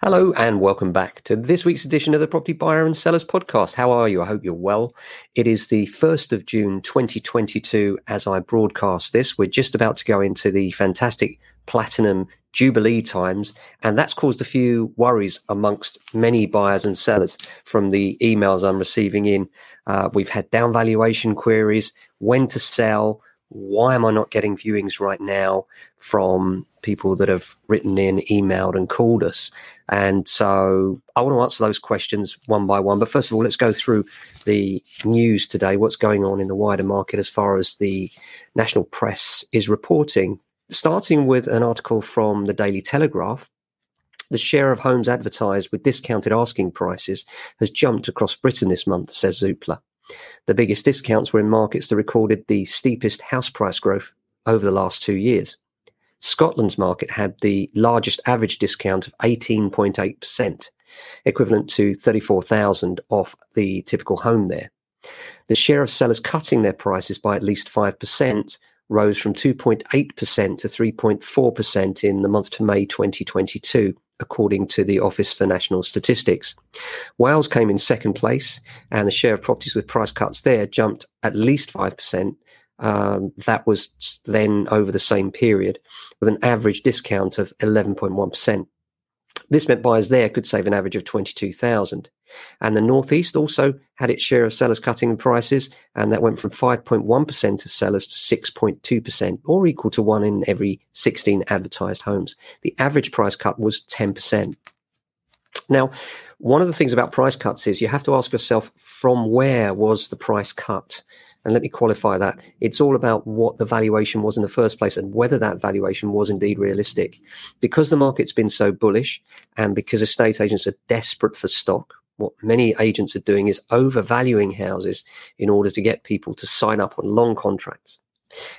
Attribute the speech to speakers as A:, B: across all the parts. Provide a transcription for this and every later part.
A: Hello and welcome back to this week's edition of the Property Buyer and Sellers Podcast. How are you? I hope you're well. It is the 1st of June 2022 as I broadcast this. We're just about to go into the fantastic platinum jubilee times, and that's caused a few worries amongst many buyers and sellers from the emails I'm receiving in. Uh, we've had down valuation queries, when to sell, why am I not getting viewings right now from people that have written in, emailed, and called us? And so I want to answer those questions one by one. But first of all, let's go through the news today, what's going on in the wider market as far as the national press is reporting. Starting with an article from the Daily Telegraph, the share of homes advertised with discounted asking prices has jumped across Britain this month, says Zoopla. The biggest discounts were in markets that recorded the steepest house price growth over the last two years. Scotland's market had the largest average discount of 18.8%, equivalent to 34,000 off the typical home there. The share of sellers cutting their prices by at least 5% rose from 2.8% to 3.4% in the month to May 2022, according to the Office for National Statistics. Wales came in second place, and the share of properties with price cuts there jumped at least 5%. Um, that was then over the same period, with an average discount of 11.1%. This meant buyers there could save an average of 22,000. And the Northeast also had its share of sellers cutting prices, and that went from 5.1% of sellers to 6.2%, or equal to one in every 16 advertised homes. The average price cut was 10%. Now, one of the things about price cuts is you have to ask yourself from where was the price cut? And let me qualify that. It's all about what the valuation was in the first place and whether that valuation was indeed realistic. Because the market's been so bullish and because estate agents are desperate for stock, what many agents are doing is overvaluing houses in order to get people to sign up on long contracts.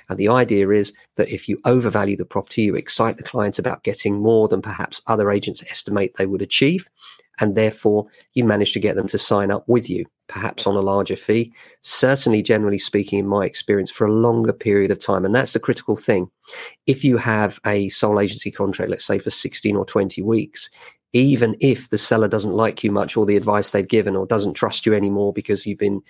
A: And the idea is that if you overvalue the property, you excite the clients about getting more than perhaps other agents estimate they would achieve. And therefore, you manage to get them to sign up with you, perhaps on a larger fee. Certainly, generally speaking, in my experience, for a longer period of time. And that's the critical thing. If you have a sole agency contract, let's say for 16 or 20 weeks, even if the seller doesn't like you much or the advice they've given or doesn't trust you anymore because you've been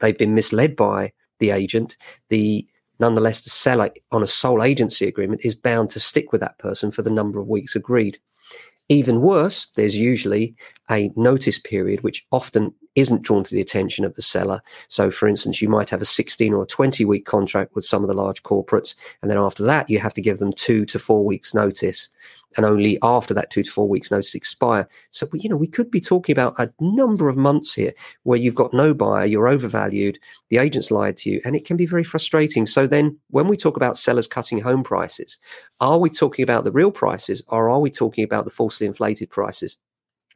A: they've been misled by the agent the nonetheless the seller on a sole agency agreement is bound to stick with that person for the number of weeks agreed even worse, there's usually a notice period, which often isn't drawn to the attention of the seller. So, for instance, you might have a 16 or a 20 week contract with some of the large corporates. And then after that, you have to give them two to four weeks' notice. And only after that two to four weeks' notice expire. So, you know, we could be talking about a number of months here where you've got no buyer, you're overvalued, the agent's lied to you, and it can be very frustrating. So, then when we talk about sellers cutting home prices, are we talking about the real prices or are we talking about the falsely inflated prices?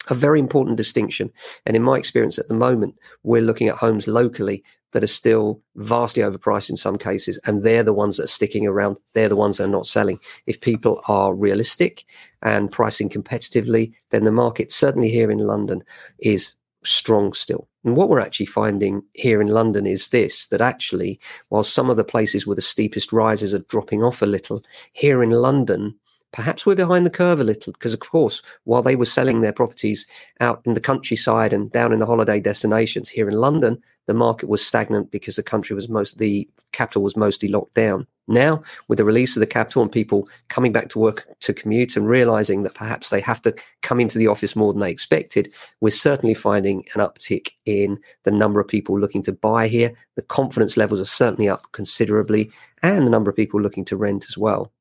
A: A very important distinction. And in my experience at the moment, we're looking at homes locally that are still vastly overpriced in some cases, and they're the ones that are sticking around. They're the ones that are not selling. If people are realistic and pricing competitively, then the market, certainly here in London, is strong still. And what we're actually finding here in London is this that actually, while some of the places with the steepest rises are dropping off a little, here in London, perhaps we're behind the curve a little because, of course, while they were selling their properties out in the countryside and down in the holiday destinations here in London, the market was stagnant because the country was most, the capital was mostly locked down. Now, with the release of the capital and people coming back to work to commute and realizing that perhaps they have to come into the office more than they expected, we're certainly finding an uptick in the number of people looking to buy here. The confidence levels are certainly up considerably, and the number of people looking to rent as well.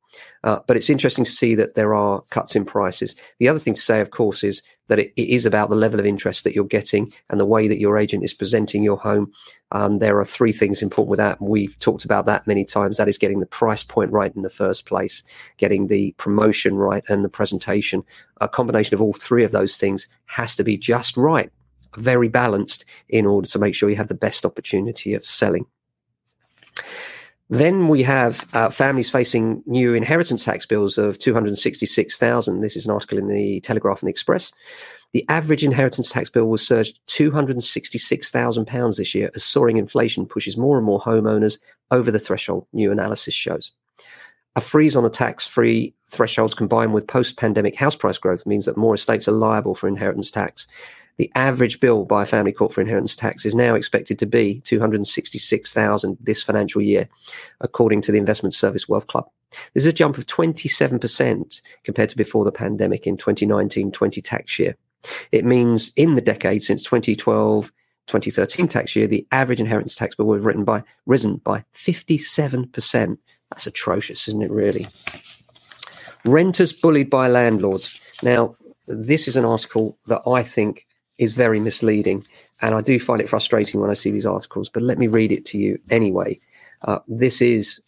A: Uh, but it's interesting to see that there are cuts in prices. The other thing to say, of course, is that it, it is about the level of interest that you're getting and the way that your agent is presenting your home. Um, there are three things important with that. We've talked about that many times. That is getting the price point right in the first place, getting the promotion right, and the presentation. A combination of all three of those things has to be just right, very balanced, in order to make sure you have the best opportunity of selling. Then we have uh, families facing new inheritance tax bills of 266,000. This is an article in the Telegraph and the Express. The average inheritance tax bill will surge 266,000 pounds this year as soaring inflation pushes more and more homeowners over the threshold, new analysis shows. A freeze on the tax free thresholds combined with post pandemic house price growth means that more estates are liable for inheritance tax. The average bill by a family court for inheritance tax is now expected to be 266,000 this financial year, according to the Investment Service Wealth Club. This is a jump of 27% compared to before the pandemic in 2019-20 tax year. It means in the decade since 2012 2013 tax year, the average inheritance tax bill have written by risen by 57%. That's atrocious, isn't it, really? Renters bullied by landlords. Now, this is an article that I think is very misleading, and I do find it frustrating when I see these articles, but let me read it to you anyway. Uh, this is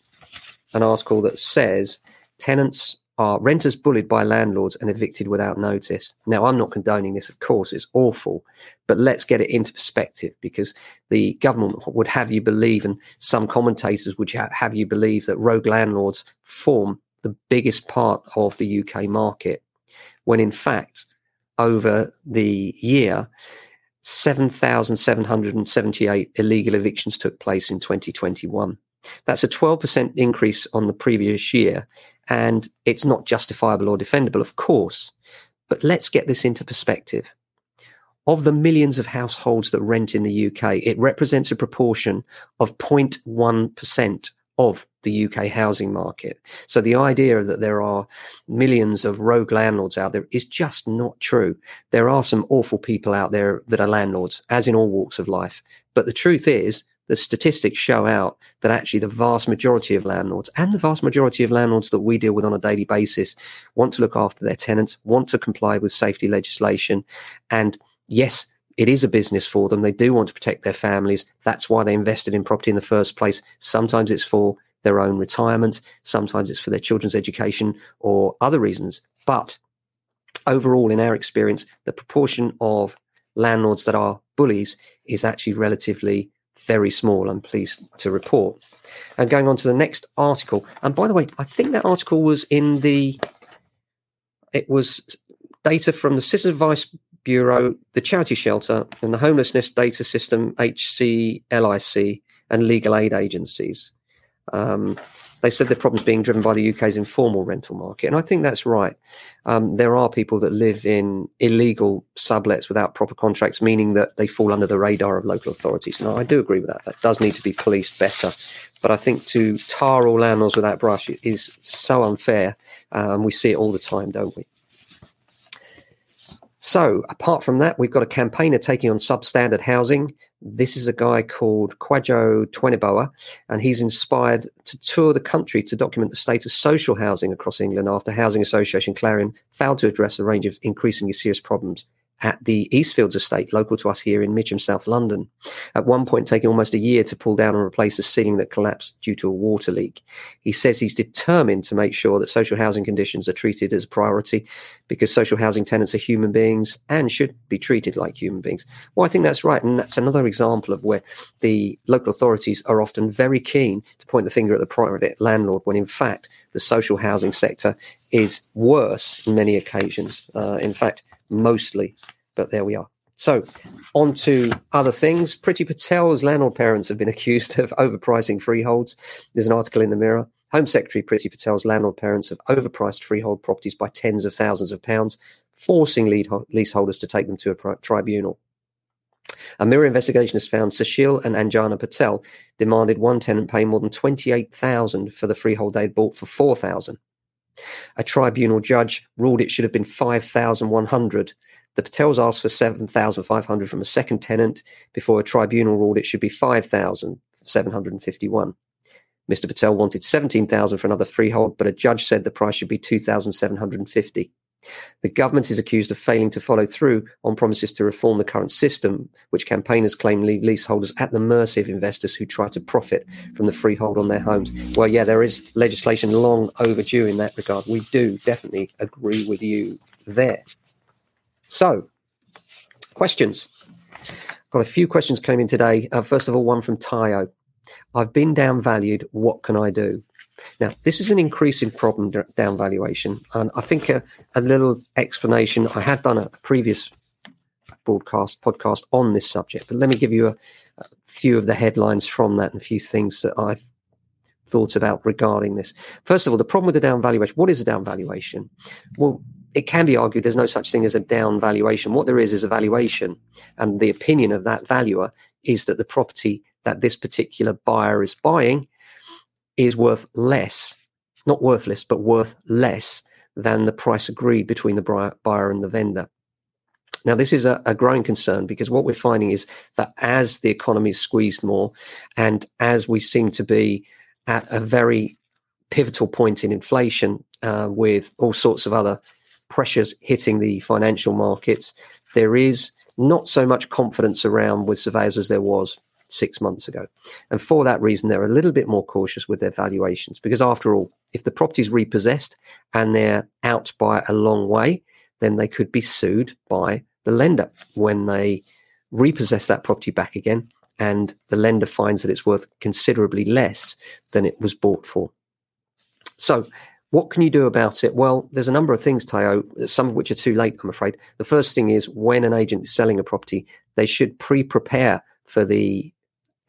A: an article that says tenants are renters bullied by landlords and evicted without notice. Now, I'm not condoning this, of course, it's awful, but let's get it into perspective because the government would have you believe, and some commentators would have you believe, that rogue landlords form the biggest part of the UK market, when in fact, over the year, 7,778 illegal evictions took place in 2021. That's a 12% increase on the previous year. And it's not justifiable or defendable, of course. But let's get this into perspective. Of the millions of households that rent in the UK, it represents a proportion of 0.1% of the UK housing market. So the idea that there are millions of rogue landlords out there is just not true. There are some awful people out there that are landlords, as in all walks of life. But the truth is, the statistics show out that actually the vast majority of landlords and the vast majority of landlords that we deal with on a daily basis want to look after their tenants, want to comply with safety legislation. And yes, it is a business for them. They do want to protect their families. That's why they invested in property in the first place. Sometimes it's for their own retirement, sometimes it's for their children's education or other reasons. But overall, in our experience, the proportion of landlords that are bullies is actually relatively very small, I'm pleased to report. And going on to the next article, and by the way, I think that article was in the, it was data from the Citizen Advice Bureau, the Charity Shelter, and the Homelessness Data System, HCLIC, and legal aid agencies. Um, they said the problem's being driven by the UK's informal rental market, and I think that's right. Um, there are people that live in illegal sublets without proper contracts, meaning that they fall under the radar of local authorities. And I do agree with that. That does need to be policed better. But I think to tar all landlords with that brush is so unfair. Um, we see it all the time, don't we? So, apart from that, we've got a campaigner taking on substandard housing. This is a guy called Kwajo Tweneboa, and he's inspired to tour the country to document the state of social housing across England after Housing Association Clarion failed to address a range of increasingly serious problems at the Eastfields estate, local to us here in Mitcham, South London. At one point, taking almost a year to pull down and replace a ceiling that collapsed due to a water leak. He says he's determined to make sure that social housing conditions are treated as a priority because social housing tenants are human beings and should be treated like human beings. Well, I think that's right. And that's another example of where the local authorities are often very keen to point the finger at the private landlord when in fact the social housing sector is worse in many occasions. Uh, in fact, mostly, but there we are. So, on to other things. Priti Patel's landlord parents have been accused of overpricing freeholds. There's an article in the Mirror. Home Secretary Priti Patel's landlord parents have overpriced freehold properties by tens of thousands of pounds, forcing leaseholders to take them to a tribunal. A Mirror investigation has found Sushil and Anjana Patel demanded one tenant pay more than 28,000 for the freehold they'd bought for 4,000. A tribunal judge ruled it should have been 5,100. The Patels asked for 7,500 from a second tenant before a tribunal ruled it should be 5,751. Mr. Patel wanted 17,000 for another freehold, but a judge said the price should be 2,750. The government is accused of failing to follow through on promises to reform the current system, which campaigners claim leave leaseholders at the mercy of investors who try to profit from the freehold on their homes. Well, yeah, there is legislation long overdue in that regard. We do definitely agree with you there. So, questions. Got a few questions came in today. Uh, first of all, one from Tayo. I've been downvalued. What can I do? Now, this is an increasing problem down valuation, and I think a, a little explanation. I have done a previous broadcast podcast on this subject, but let me give you a, a few of the headlines from that and a few things that I've thought about regarding this. First of all, the problem with the down valuation. What is a down valuation? Well, it can be argued there's no such thing as a down valuation. What there is is a valuation, and the opinion of that valuer is that the property that this particular buyer is buying is worth less, not worthless, but worth less than the price agreed between the buyer and the vendor. Now, this is a, a, growing concern because what we're finding is that as the economy is squeezed more, and as we seem to be at a very pivotal point in inflation uh, with all sorts of other pressures hitting the financial markets, there is not so much confidence around with surveyors as there was six months ago. And for that reason, they're a little bit more cautious with their valuations because, after all, if the property's repossessed and they're out by a long way, then they could be sued by the lender when they repossess that property back again and the lender finds that it's worth considerably less than it was bought for. So, what can you do about it? Well, there's a number of things, Tayo, some of which are too late, I'm afraid. The first thing is when an agent is selling a property, they should pre prepare for the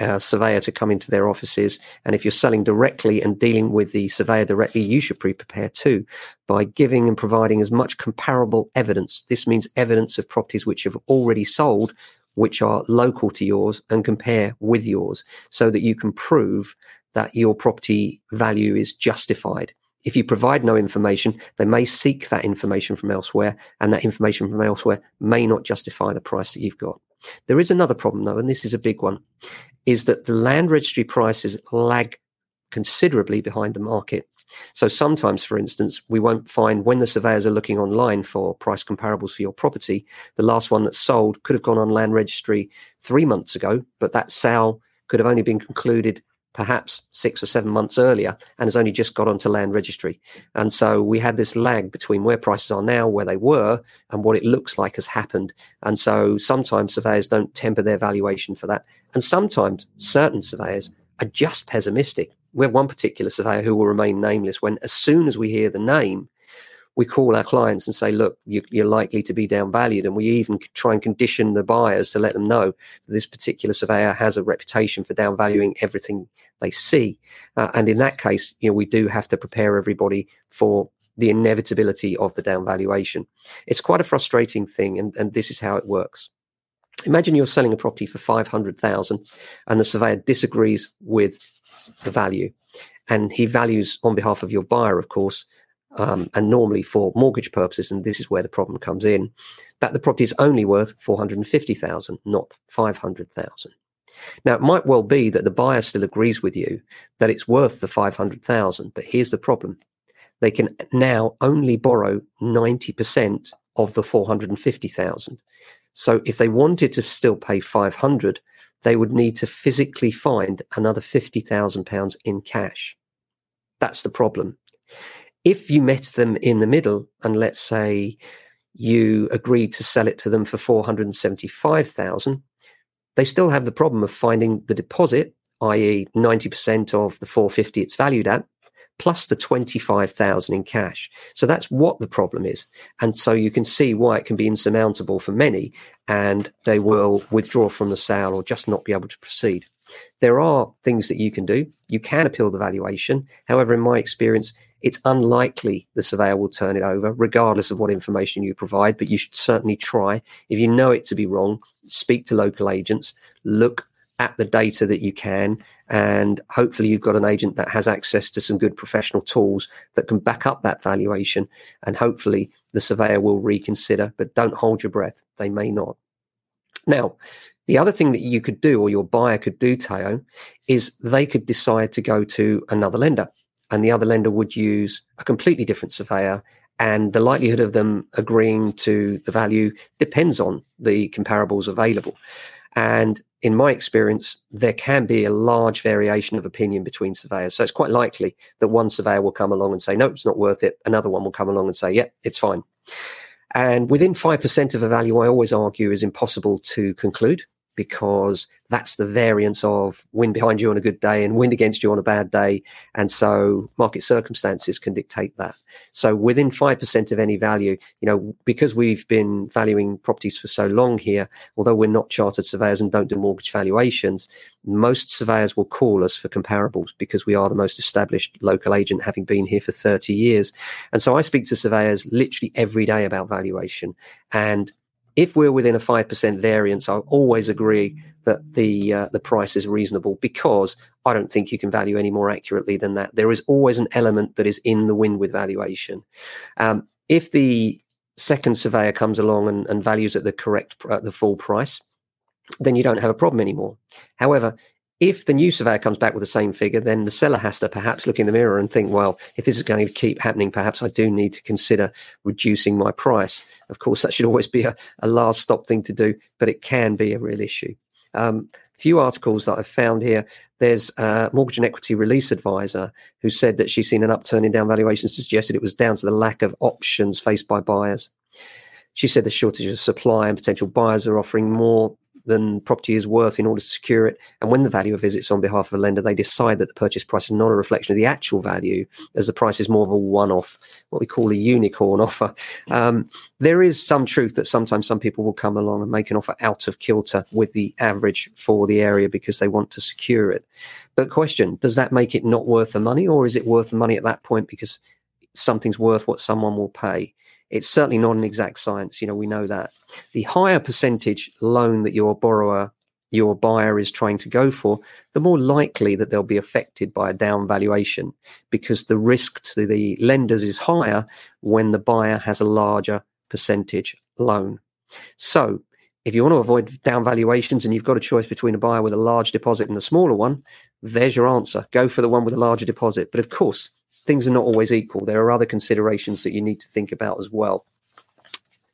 A: uh, surveyor to come into their offices. And if you're selling directly and dealing with the surveyor directly, you should pre prepare too by giving and providing as much comparable evidence. This means evidence of properties which have already sold, which are local to yours, and compare with yours so that you can prove that your property value is justified. If you provide no information, they may seek that information from elsewhere, and that information from elsewhere may not justify the price that you've got. There is another problem, though, and this is a big one, is that the land registry prices lag considerably behind the market. So sometimes, for instance, we won't find when the surveyors are looking online for price comparables for your property, the last one that sold could have gone on land registry three months ago, but that sale could have only been concluded perhaps six or seven months earlier and has only just got onto land registry. And so we had this lag between where prices are now, where they were, and what it looks like has happened. And so sometimes surveyors don't temper their valuation for that. And sometimes certain surveyors are just pessimistic. We have one particular surveyor who will remain nameless when, as soon as we hear the name, we call our clients and say, look, you, are likely to be downvalued. And we even try and condition the buyers to let them know that this particular surveyor has a reputation for downvaluing everything they see. Uh, and in that case, you know, we do have to prepare everybody for the inevitability of the downvaluation. It's quite a frustrating thing. And, and this is how it works. Imagine you're selling a property for 500,000 and the surveyor disagrees with the value and he values on behalf of your buyer, of course, um, and normally for mortgage purposes, and this is where the problem comes in, that the property is only worth 450,000, not 500,000. Now, it might well be that the buyer still agrees with you that it's worth the 500,000, but here's the problem. They can now only borrow 90% of the 450,000. So if they wanted to still pay 500, they would need to physically find another 50,000 pounds in cash. That's the problem if you met them in the middle and let's say you agreed to sell it to them for 475,000 they still have the problem of finding the deposit i.e. 90% of the 450 it's valued at plus the 25,000 in cash. So that's what the problem is. And so you can see why it can be insurmountable for many and they will withdraw from the sale or just not be able to proceed. There are things that you can do. You can appeal the valuation. However in my experience it's unlikely the surveyor will turn it over, regardless of what information you provide. But you should certainly try. If you know it to be wrong, speak to local agents, look at the data that you can, and hopefully you've got an agent that has access to some good professional tools that can back up that valuation. And hopefully the surveyor will reconsider, but don't hold your breath. They may not. Now, the other thing that you could do, or your buyer could do, Tayo, is they could decide to go to another lender and the other lender would use a completely different surveyor and the likelihood of them agreeing to the value depends on the comparables available. And in my experience there can be a large variation of opinion between surveyors. So it's quite likely that one surveyor will come along and say no it's not worth it. Another one will come along and say yeah it's fine. And within 5% of a value i always argue is impossible to conclude because that's the variance of wind behind you on a good day and wind against you on a bad day. And so market circumstances can dictate that. So within 5% of any value, you know, because we've been valuing properties for so long here, although we're not chartered surveyors and don't do mortgage valuations, most surveyors will call us for comparables because we are the most established local agent, having been here for 30 years. And so I speak to surveyors literally every day about valuation. And if we're within a 5% variance, I always agree that the uh, the price is reasonable because I don't think you can value any more accurately than that. There is always an element that is in the wind with valuation. Um, if the second surveyor comes along and, and values at the correct at the full price, then you don't have a problem anymore. However, if the new surveyor comes back with the same figure, then the seller has to perhaps look in the mirror and think, well, if this is going to keep happening, perhaps I do need to consider reducing my price. Of course, that should always be a, a last stop thing to do, but it can be a real issue. Um, few articles that I've found here. There's a mortgage and equity release advisor who said that she's seen an upturn in down valuations, suggested it was down to the lack of options faced by buyers. She said the shortage of supply and potential buyers are offering more than property is worth in order to secure it. And when the valuer visits on behalf of a lender, they decide that the purchase price is not a reflection of the actual value, as the price is more of a one off, what we call a unicorn offer. Um, there is some truth that sometimes some people will come along and make an offer out of kilter with the average for the area because they want to secure it. But question does that make it not worth the money, or is it worth the money at that point because something's worth what someone will pay? It's certainly not an exact science. You know, we know that. The higher percentage loan that your borrower, your buyer is trying to go for, the more likely that they'll be affected by a down valuation because the risk to the lenders is higher when the buyer has a larger percentage loan. So, if you want to avoid down valuations and you've got a choice between a buyer with a large deposit and a smaller one, there's your answer. Go for the one with a larger deposit. But of course, things are not always equal. There are other considerations that you need to think about as well,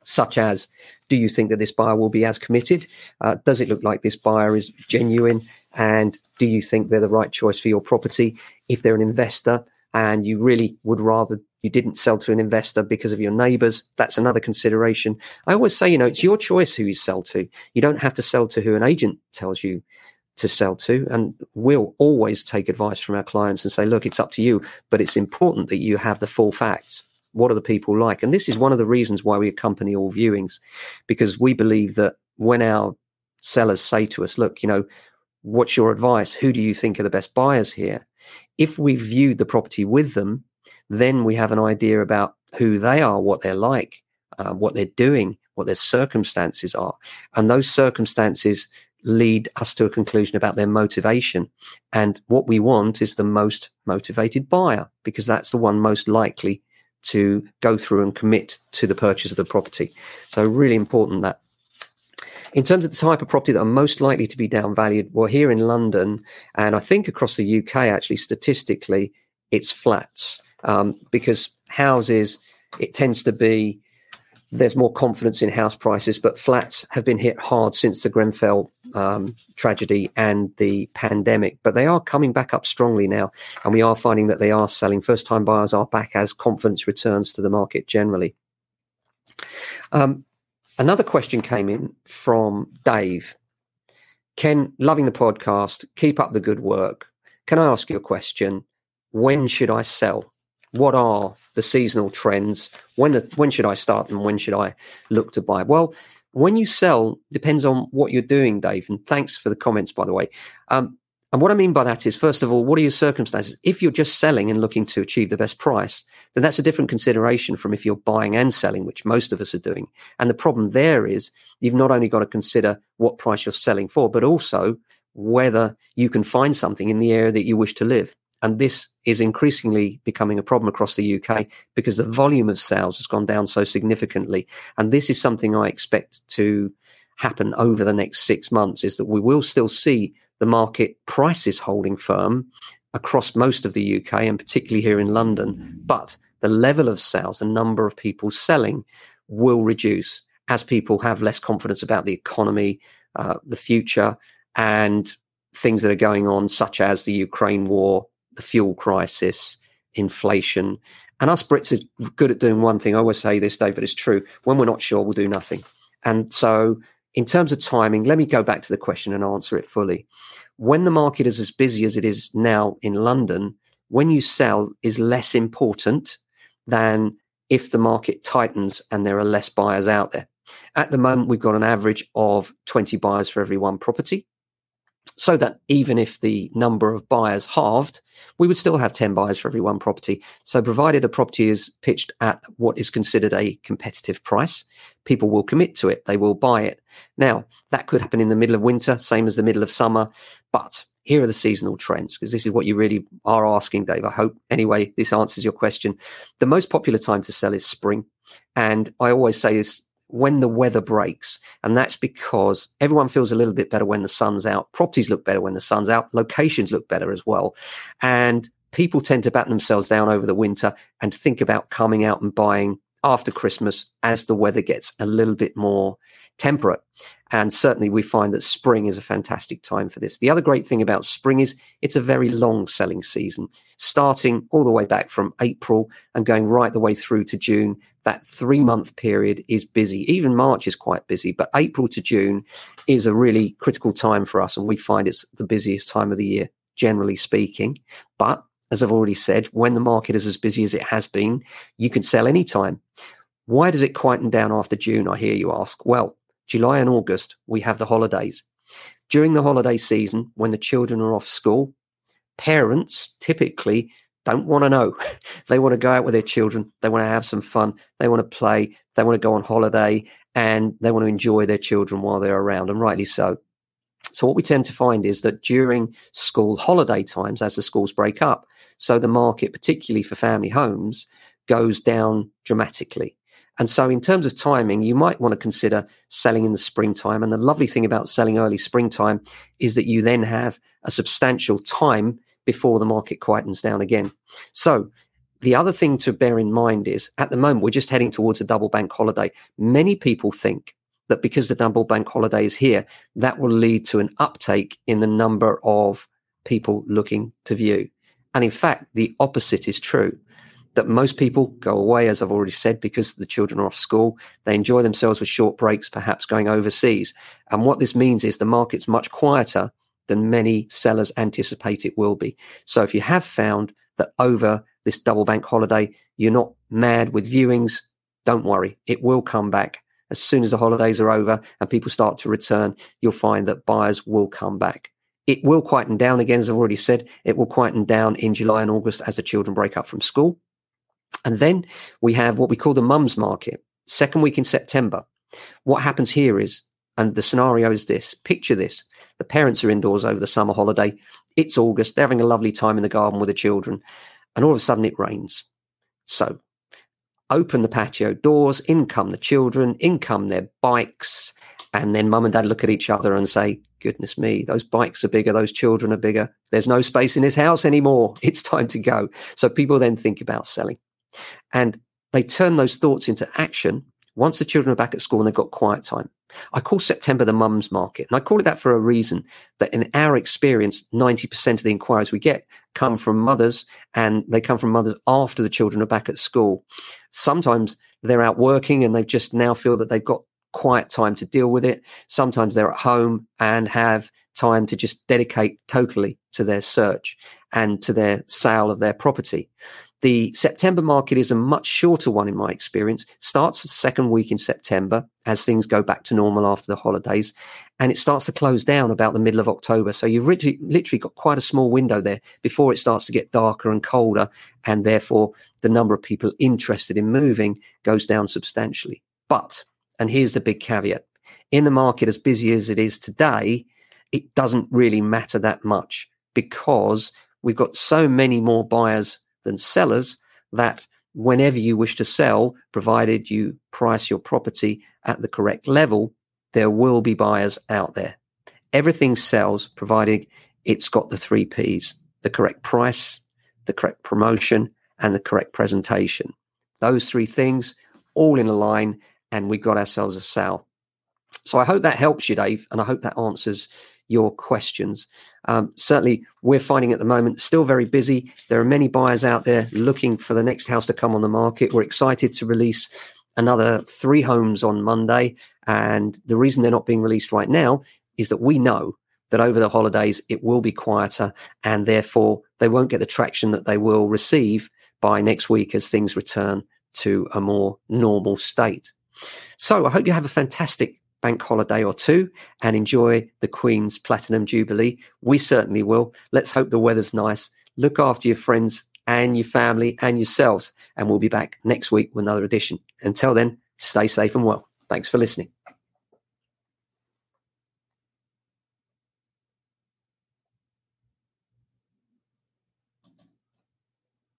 A: such as do you think that this buyer will be as committed? Uh, does it look like this buyer is genuine? And do you think they're the right choice for your property? If they're an investor and you really would rather you didn't sell to an investor because of your neighbors, that's another consideration. I always say, you know, it's your choice who you sell to. You don't have to sell to who an agent tells you to sell to. And we'll always take advice from our clients and say, look, it's up to you, but it's important that you have the full facts. What are the people like? And this is one of the reasons why we accompany all viewings, because we believe that when our sellers say to us, look, you know, what's your advice? Who do you think are the best buyers here? If we've viewed the property with them, then we have an idea about who they are, what they're like, uh, what they're doing, what their circumstances are. And those circumstances lead us to a conclusion about their motivation. And what we want is the most motivated buyer because that's the one most likely to go through and commit to the purchase of the property. So, really important that. In terms of the type of property that are most likely to be downvalued, well, here in London, and I think across the UK, actually, statistically, it's flats um, because houses, it tends to be there's more confidence in house prices, but flats have been hit hard since the Grenfell um, tragedy and the pandemic. But they are coming back up strongly now, and we are finding that they are selling. First time buyers are back as confidence returns to the market generally. Um, another question came in from Dave. Ken, loving the podcast, keep up the good work. Can I ask you a question? When should I sell? what are the seasonal trends? When when should I start and when should I look to buy? Well, when you sell depends on what you're doing, Dave. And thanks for the comments, by the way. Um, and what I mean by that is, first of all, what are your circumstances? If you're just selling and looking to achieve the best price, then that's a different consideration from if you're buying and selling, which most of us are doing. And the problem there is you've not only got to consider what price you're selling for, but also whether you can find something in the area that you wish to live. And this is increasingly becoming a problem across the UK because the volume of sales has gone down so significantly. And this is something I expect to happen over the next six months is that we will still see the market prices holding firm across most of the UK and particularly here in London. But the level of sales, the number of people selling will reduce as people have less confidence about the economy, uh, the future, and things that are going on, such as the Ukraine war, the fuel crisis, inflation. And us Brits are good at doing one thing. I always say this, Dave, but it's true. When we're not sure, we'll do nothing. And so in terms of timing, let me go back to the question and answer it fully. When the market is as busy as it is now in London, when you sell is less important than if the market tightens and there are less buyers out there. At the moment, we've got an average of 20 buyers for every one property so that even if the number of buyers halved, we would still have 10 buyers for every one property. So, provided a property is pitched at what is considered a competitive price, people will commit to it, they will buy it. Now, that could happen in the middle of winter, same as the middle of summer, but here are the seasonal trends because this is what you really are asking, Dave. I hope, anyway, this answers your question. The most popular time to sell is spring. And I always say this when the weather breaks. And that's because everyone feels a little bit better when the sun's out. Properties look better when the sun's out. Locations look better as well. And people tend to batten themselves down over the winter and think about coming out and buying after Christmas as the weather gets a little bit more temperate. And certainly we find that spring is a fantastic time for this. The other great thing about spring is it's a very long selling season, starting all the way back from April and going right the way through to June. That three month period is busy. Even March is quite busy, but April to June is a really critical time for us. And we find it's the busiest time of the year, generally speaking. But as I've already said, when the market is as busy as it has been, you can sell anytime. Why does it quieten down after June? I hear you ask. Well, July and August, we have the holidays. During the holiday season, when the children are off school, parents typically don't want to know. they want to go out with their children. They want to have some fun. They want to play. They want to go on holiday and they want to enjoy their children while they're around, and rightly so. So, what we tend to find is that during school holiday times, as the schools break up, so the market, particularly for family homes, goes down dramatically. And so, in terms of timing, you might want to consider selling in the springtime. And the lovely thing about selling early springtime is that you then have a substantial time before the market quietens down again. So, the other thing to bear in mind is at the moment, we're just heading towards a double bank holiday. Many people think that because the double bank holiday is here, that will lead to an uptake in the number of people looking to view. And in fact, the opposite is true that most people go away, as I've already said, because the children are off school. They enjoy themselves with short breaks, perhaps going overseas. And what this means is the market's much quieter than many sellers anticipate it will be. So if you have found that over this double bank holiday, you're not mad with viewings, don't worry. It will come back. As soon as the holidays are over and people start to return, you'll find that buyers will come back. It will quieten down again, as I've already said. It will quieten down in July and August as the children break up from school. And then we have what we call the mums market, second week in September. What happens here is, and the scenario is this picture this the parents are indoors over the summer holiday. It's August. They're having a lovely time in the garden with the children. And all of a sudden it rains. So open the patio doors, in come the children, in come their bikes. And then mum and dad look at each other and say, Goodness me, those bikes are bigger, those children are bigger. There's no space in this house anymore. It's time to go. So people then think about selling. And they turn those thoughts into action once the children are back at school and they've got quiet time. I call September the mums market. And I call it that for a reason that in our experience, 90% of the inquiries we get come from mothers and they come from mothers after the children are back at school. Sometimes they're out working and they just now feel that they've got quiet time to deal with it. Sometimes they're at home and have time to just dedicate totally to their search and to their sale of their property. The September market is a much shorter one in my experience. Starts the second week in September as things go back to normal after the holidays, and it starts to close down about the middle of October. So you've literally, literally got quite a small window there before it starts to get darker and colder, and therefore the number of people interested in moving goes down substantially. But, and here's the big caveat in the market as busy as it is today, it doesn't really matter that much because we've got so many more buyers than sellers that whenever you wish to sell, provided you price your property at the correct level, there will be buyers out there. Everything sells provided it's got the three P's the correct price, the correct promotion, and the correct presentation. Those three things all in a line, and we got ourselves a sale. So I hope that helps you, Dave, and I hope that answers your questions. Um, certainly, we're finding at the moment still very busy. There are many buyers out there looking for the next house to come on the market. We're excited to release another three homes on Monday. And the reason they're not being released right now is that we know that over the holidays it will be quieter and therefore they won't get the traction that they will receive by next week as things return to a more normal state. So I hope you have a fantastic bank holiday or two and enjoy the Queen's Platinum Jubilee. We certainly will. Let's hope the weather's nice. Look after your friends and your family and yourselves. And we'll be back next week with another edition. Until then, stay safe and well. Thanks for listening.